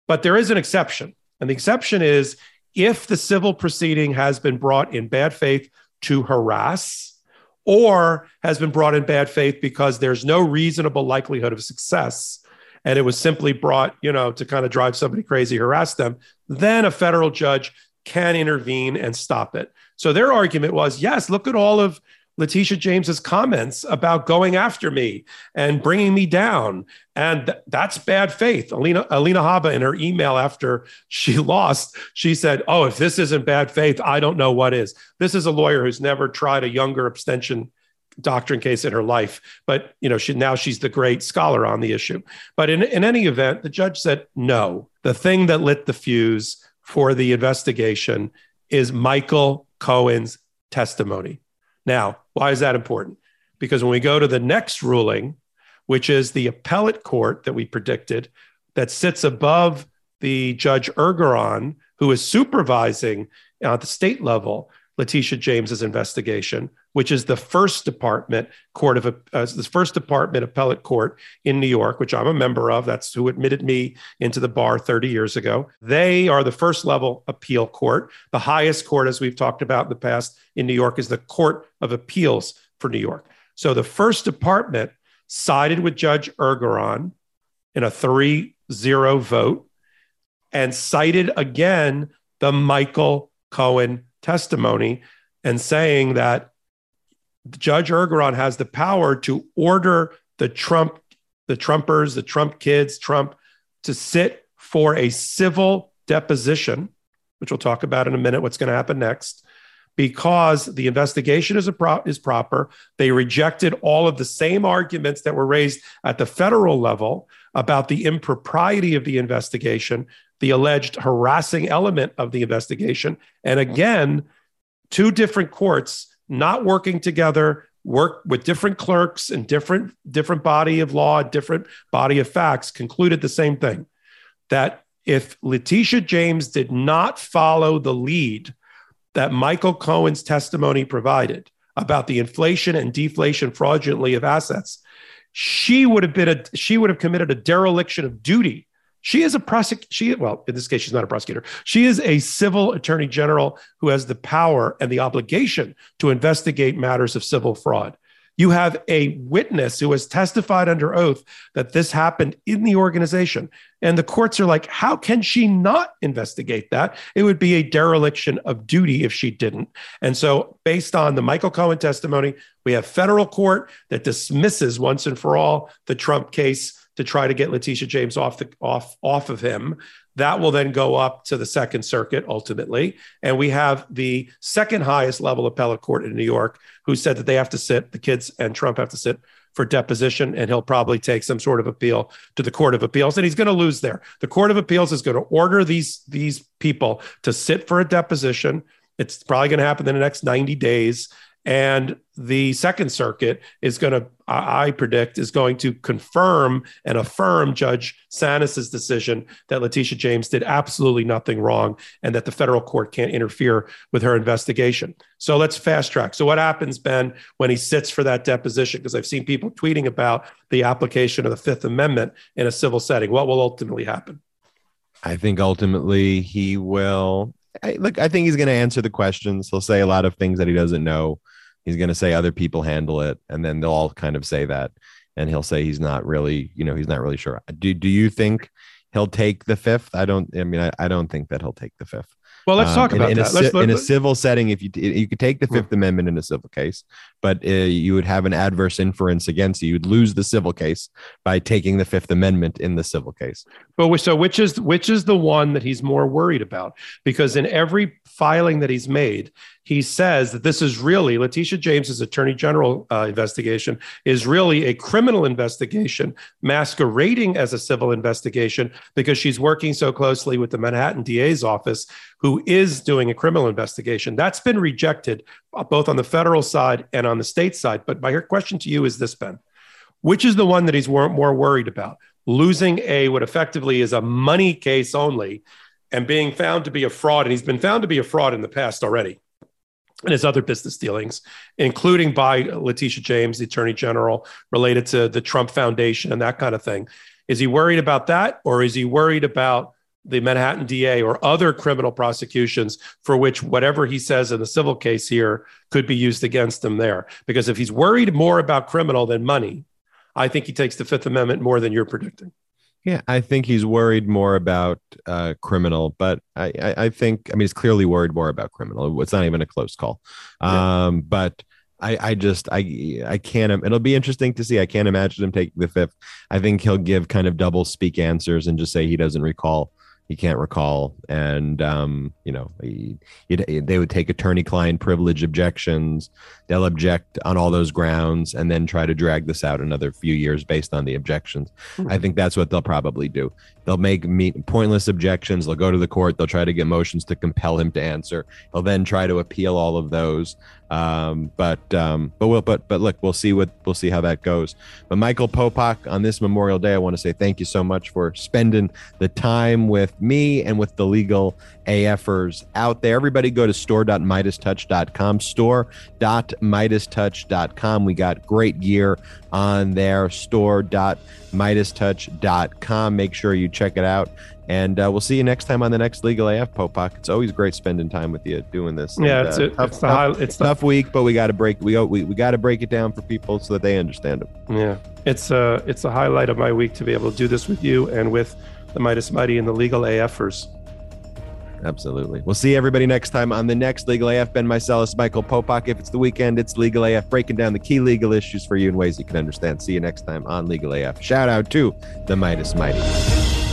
But there is an exception. And the exception is if the civil proceeding has been brought in bad faith to harass or has been brought in bad faith because there's no reasonable likelihood of success and it was simply brought, you know, to kind of drive somebody crazy, harass them, then a federal judge can intervene and stop it. So their argument was, yes, look at all of Letitia James's comments about going after me and bringing me down. And th- that's bad faith. Alina, Alina Habba, in her email after she [laughs] lost, she said, Oh, if this isn't bad faith, I don't know what is. This is a lawyer who's never tried a younger abstention doctrine case in her life, but you know, she now she's the great scholar on the issue. But in, in any event, the judge said no. The thing that lit the fuse for the investigation is Michael Cohen's testimony. Now, why is that important? Because when we go to the next ruling, which is the appellate court that we predicted that sits above the Judge Engoron, who is supervising at the state level Letitia James's investigation, which is the first department court of uh, the first department appellate court in New York, which I'm a member of. That's who admitted me into the bar 30 years ago. They are the first level appeal court. The highest court, as we've talked about in the past in New York, is the Court of Appeals for New York. So the first department sided with Judge Engoron in a 3 0 vote and cited again the Michael Cohen testimony and saying that Judge Engoron has the power to order the Trump, the Trumpers, the Trump kids, Trump to sit for a civil deposition, which we'll talk about in a minute, what's going to happen next, because the investigation is, pro- is proper. They rejected all of the same arguments that were raised at the federal level about the impropriety of the investigation, the alleged harassing element of the investigation. And again, two different courts not working together work with different clerks and different different body of law different body of facts concluded the same thing that if letitia james did not follow the lead that michael cohen's testimony provided about the inflation and deflation fraudulently of assets she would have been a she would have committed a dereliction of duty she is a prosecutor. She, well, in this case, she's not a prosecutor. She is a civil attorney general who has the power and the obligation to investigate matters of civil fraud. You have a witness who has testified under oath that this happened in the organization. And the courts are like, how can she not investigate that? It would be a dereliction of duty if she didn't. And so, based on the Michael Cohen testimony, we have federal court that dismisses once and for all the Trump case to try to get Letitia James off the off off of him. That will then go up to the Second Circuit ultimately, and we have the second highest level appellate court in New York, who said that they have to sit, the kids and Trump have to sit for deposition, and he'll probably take some sort of appeal to the Court of Appeals, and he's going to lose there. The Court of Appeals is going to order these these people to sit for a deposition. It's probably going to happen in the next 90 days. And the Second Circuit is going to, I predict, is going to confirm and affirm Judge Sannes's decision that Letitia James did absolutely nothing wrong and that the federal court can't interfere with her investigation. So let's fast track. So, what happens, Ben, when he sits for that deposition? Because I've seen people tweeting about the application of the Fifth Amendment in a civil setting. What will ultimately happen? I think ultimately he will. I, look, I think he's going to answer the questions. He'll say a lot of things that he doesn't know he's going to say other people handle it and then they'll all kind of say that and he'll say he's not really you know he's not really sure do, do you think he'll take the fifth i don't i mean i, I don't think that he'll take the fifth well, let's talk um, about in, that. A, let's, in a civil setting, if you you could take the Fifth hmm. Amendment in a civil case, but uh, you would have an adverse inference against you. You'd lose the civil case by taking the Fifth Amendment in the civil case. But so which is which is the one that he's more worried about? Because in every filing that he's made, he says that this is really Letitia James's Attorney General uh, investigation is really a criminal investigation masquerading as a civil investigation because she's working so closely with the Manhattan DA's office, who is doing a criminal investigation. That's been rejected uh, both on the federal side and on the state side. But my question to you is this, Ben. Which is the one that he's more worried about? Losing a what effectively is a money case only and being found to be a fraud. And he's been found to be a fraud in the past already and his other business dealings, including by Letitia James, the attorney general, related to the Trump Foundation and that kind of thing. Is he worried about that, or is he worried about the Manhattan DA or other criminal prosecutions for which whatever he says in the civil case here could be used against him there. Because if he's worried more about criminal than money, I think he takes the Fifth Amendment more than you're predicting. Yeah, I think he's worried more about uh, criminal, but I, I, I, think I mean he's clearly worried more about criminal. It's not even a close call. Yeah. Um, but I, I just I I can't. It'll be interesting to see. I can't imagine him taking the fifth. I think he'll give kind of double speak answers and just say he doesn't recall he can't recall. And um, you know he, they would take attorney-client privilege objections. They'll object on all those grounds and then try to drag this out another few years based on the objections. Mm-hmm. i think that's what they'll probably do. They'll make meet, pointless objections. They'll go to the court. They'll try to get motions to compel him to answer. He'll then try to appeal all of those um, but um, but we'll but but look, we'll see what we'll see how that goes. But Michael Popok on this Memorial Day, I want to say thank you so much for spending the time with me and with the legal AFers out there. Everybody go to store.meidastouch.com, store.meidastouch.com. We got great gear on there, store.meidastouch.com. Make sure you check it out. And uh, we'll see you next time on the next Legal AF Popok. It's always great spending time with you doing this. Yeah, and, it's, uh, a, tough, it's, the high, it's tough the, week, but we got to break we we, we got to break it down for people so that they understand it. Yeah, it's a uh, it's a highlight of my week to be able to do this with you and with the Midas Mighty and the Legal AFers. Absolutely. We'll see everybody next time on the next Legal AF. Ben Meiselas, Michael Popok. If it's the weekend, it's Legal AF, breaking down the key legal issues for you in ways you can understand. See you next time on Legal AF. Shout out to the Midas Mighty.